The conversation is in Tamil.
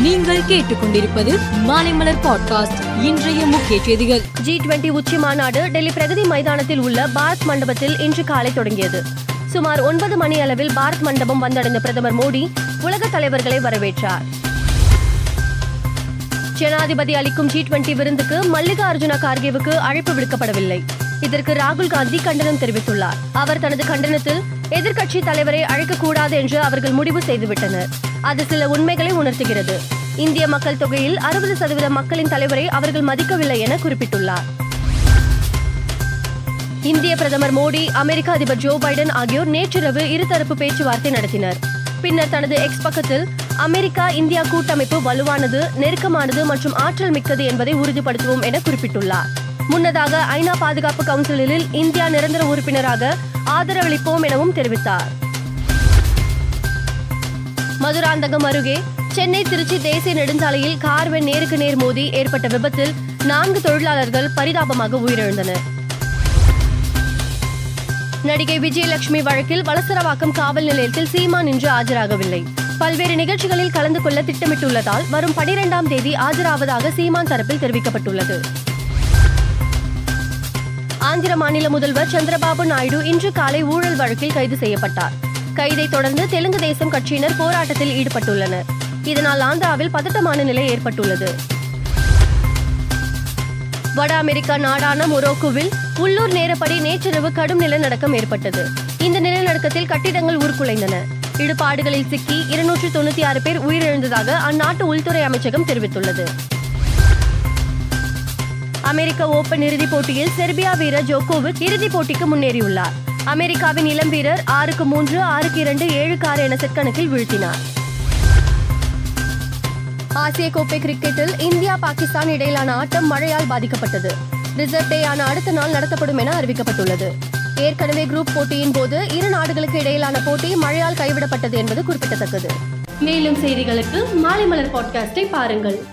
நீங்கள் கேட்டுக்கொண்டிருப்பது மாலைமலர் பாட்காஸ்ட் இன்றைய முக்கிய செய்திகள். ஜி டுவெண்டி உச்சி மாநாடு டெல்லி பிரகதி மைதானத்தில் உள்ள பாரத் மண்டபத்தில் இன்று காலை தொடங்கியது. சுமார் ஒன்பது மணி அளவில் பாரத் மண்டபம் வந்தடைந்த பிரதமர் மோடி உலக தலைவர்களை வரவேற்றார். ஜனாதிபதி அளிக்கும் ஜி டுவெண்டி விருந்துக்கு மல்லிகா அர்ஜுனா கார்கேவுக்கு அழைப்பு விடுக்கப்படவில்லை. இதற்கு ராகுல் காந்தி கண்டனம் தெரிவித்துள்ளார். அவர் தனது கண்டனத்தில் எதிர்க்கட்சி தலைவரை அழைக்கக்கூடாது என்று அவர்கள் முடிவு செய்துவிட்டனர். அது சில உண்மைகளை உணர்த்துகிறது. இந்திய மக்கள் தொகையில் அறுபது சதவீத மக்களின் தலைவரை அவர்கள் மதிக்கவில்லை என குறிப்பிட்டுள்ளார். இந்திய பிரதமர் மோடி அமெரிக்க அதிபர் ஜோ பைடன் ஆகியோர் நேற்றிரவு இருதரப்பு பேச்சுவார்த்தை நடத்தினர். பின்னர் தனது எக்ஸ் பக்கத்தில் அமெரிக்கா இந்தியா கூட்டமைப்பு வலுவானது நெருக்கமானது மற்றும் ஆற்றல் மிக்கது என்பதை உறுதிப்படுத்துவோம் என குறிப்பிட்டுள்ளார். முன்னதாக ஐநா பாதுகாப்பு கவுன்சிலில் இந்தியா நிரந்தர உறுப்பினராக ஆதரவளிப்போம் எனவும் தெரிவித்தார். மதுராந்தகம் அருகே சென்னை திருச்சி தேசிய நெடுஞ்சாலையில் கார்வென் நேருக்கு நேர் மோதி ஏற்பட்ட விபத்தில் நான்கு தொழிலாளர்கள் பரிதாபமாக உயிரிழந்தனர். நடிகை விஜயலட்சுமி வழக்கில் வலசரவாக்கம் காவல் நிலையத்தில் சீமான் இன்று ஆஜராகவில்லை. பல்வேறு நிகழ்ச்சிகளில் கலந்து கொள்ள திட்டமிட்டுள்ளதால் வரும் பனிரெண்டாம் தேதி ஆஜராவதாக சீமான் தரப்பில் தெரிவிக்கப்பட்டுள்ளது. ஆந்திர மாநில முதல்வர் சந்திரபாபு நாயுடு இன்று காலை ஊழல் வழக்கில் கைது செய்யப்பட்டார். கைதை தொடர்ந்து தெலுங்கு தேசம் கட்சியினர் போராட்டத்தில் ஈடுபட்டுள்ளனர். இதனால் ஆந்திராவில் பதட்டமான நிலை ஏற்பட்டுள்ளது. வட அமெரிக்கா நாடான மொரோக்கோவில் உள்ளூர் நேரப்படி நேற்றிரவு கடும் நிலநடுக்கம் ஏற்பட்டது. இந்த நிலநடுக்கத்தில் கட்டிடங்கள் உருக்குலைந்தன. இடுபாடுகளில் சிக்கி இருநூற்று தொண்ணூத்தி ஆறு பேர் உயிரிழந்ததாக அந்நாட்டு உள்துறை அமைச்சகம் தெரிவித்துள்ளது. அமெரிக்க ஓபன் இறுதிப் போட்டியில் செர்பியா வீரர் ஜோகோவிச் இறுதிப் போட்டிக்கு முன்னேறியுள்ளார். அமெரிக்காவின் இளம் வீரர் ஆறுக்கு மூன்று ஆறுக்கு இரண்டு ஏழுக்கு ஆறு என செட் கணக்கில் வீழ்த்தினார். ஆசிய கோப்பை கிரிக்கெட்டில் இந்தியா பாகிஸ்தான் இடையிலான ஆட்டம் மழையால் பாதிக்கப்பட்டது. ரிசர்வ் டேயான அடுத்த நாள் நடத்தப்படும் என அறிவிக்கப்பட்டுள்ளது. ஏற்கனவே குரூப் போட்டியின் போது இரு நாடுகளுக்கு இடையிலான போட்டி மழையால் கைவிடப்பட்டது என்பது குறிப்பிடத்தக்கது. மேலும் செய்திகளுக்கு மாலை மலர் பாட்காஸ்டை பாருங்கள்.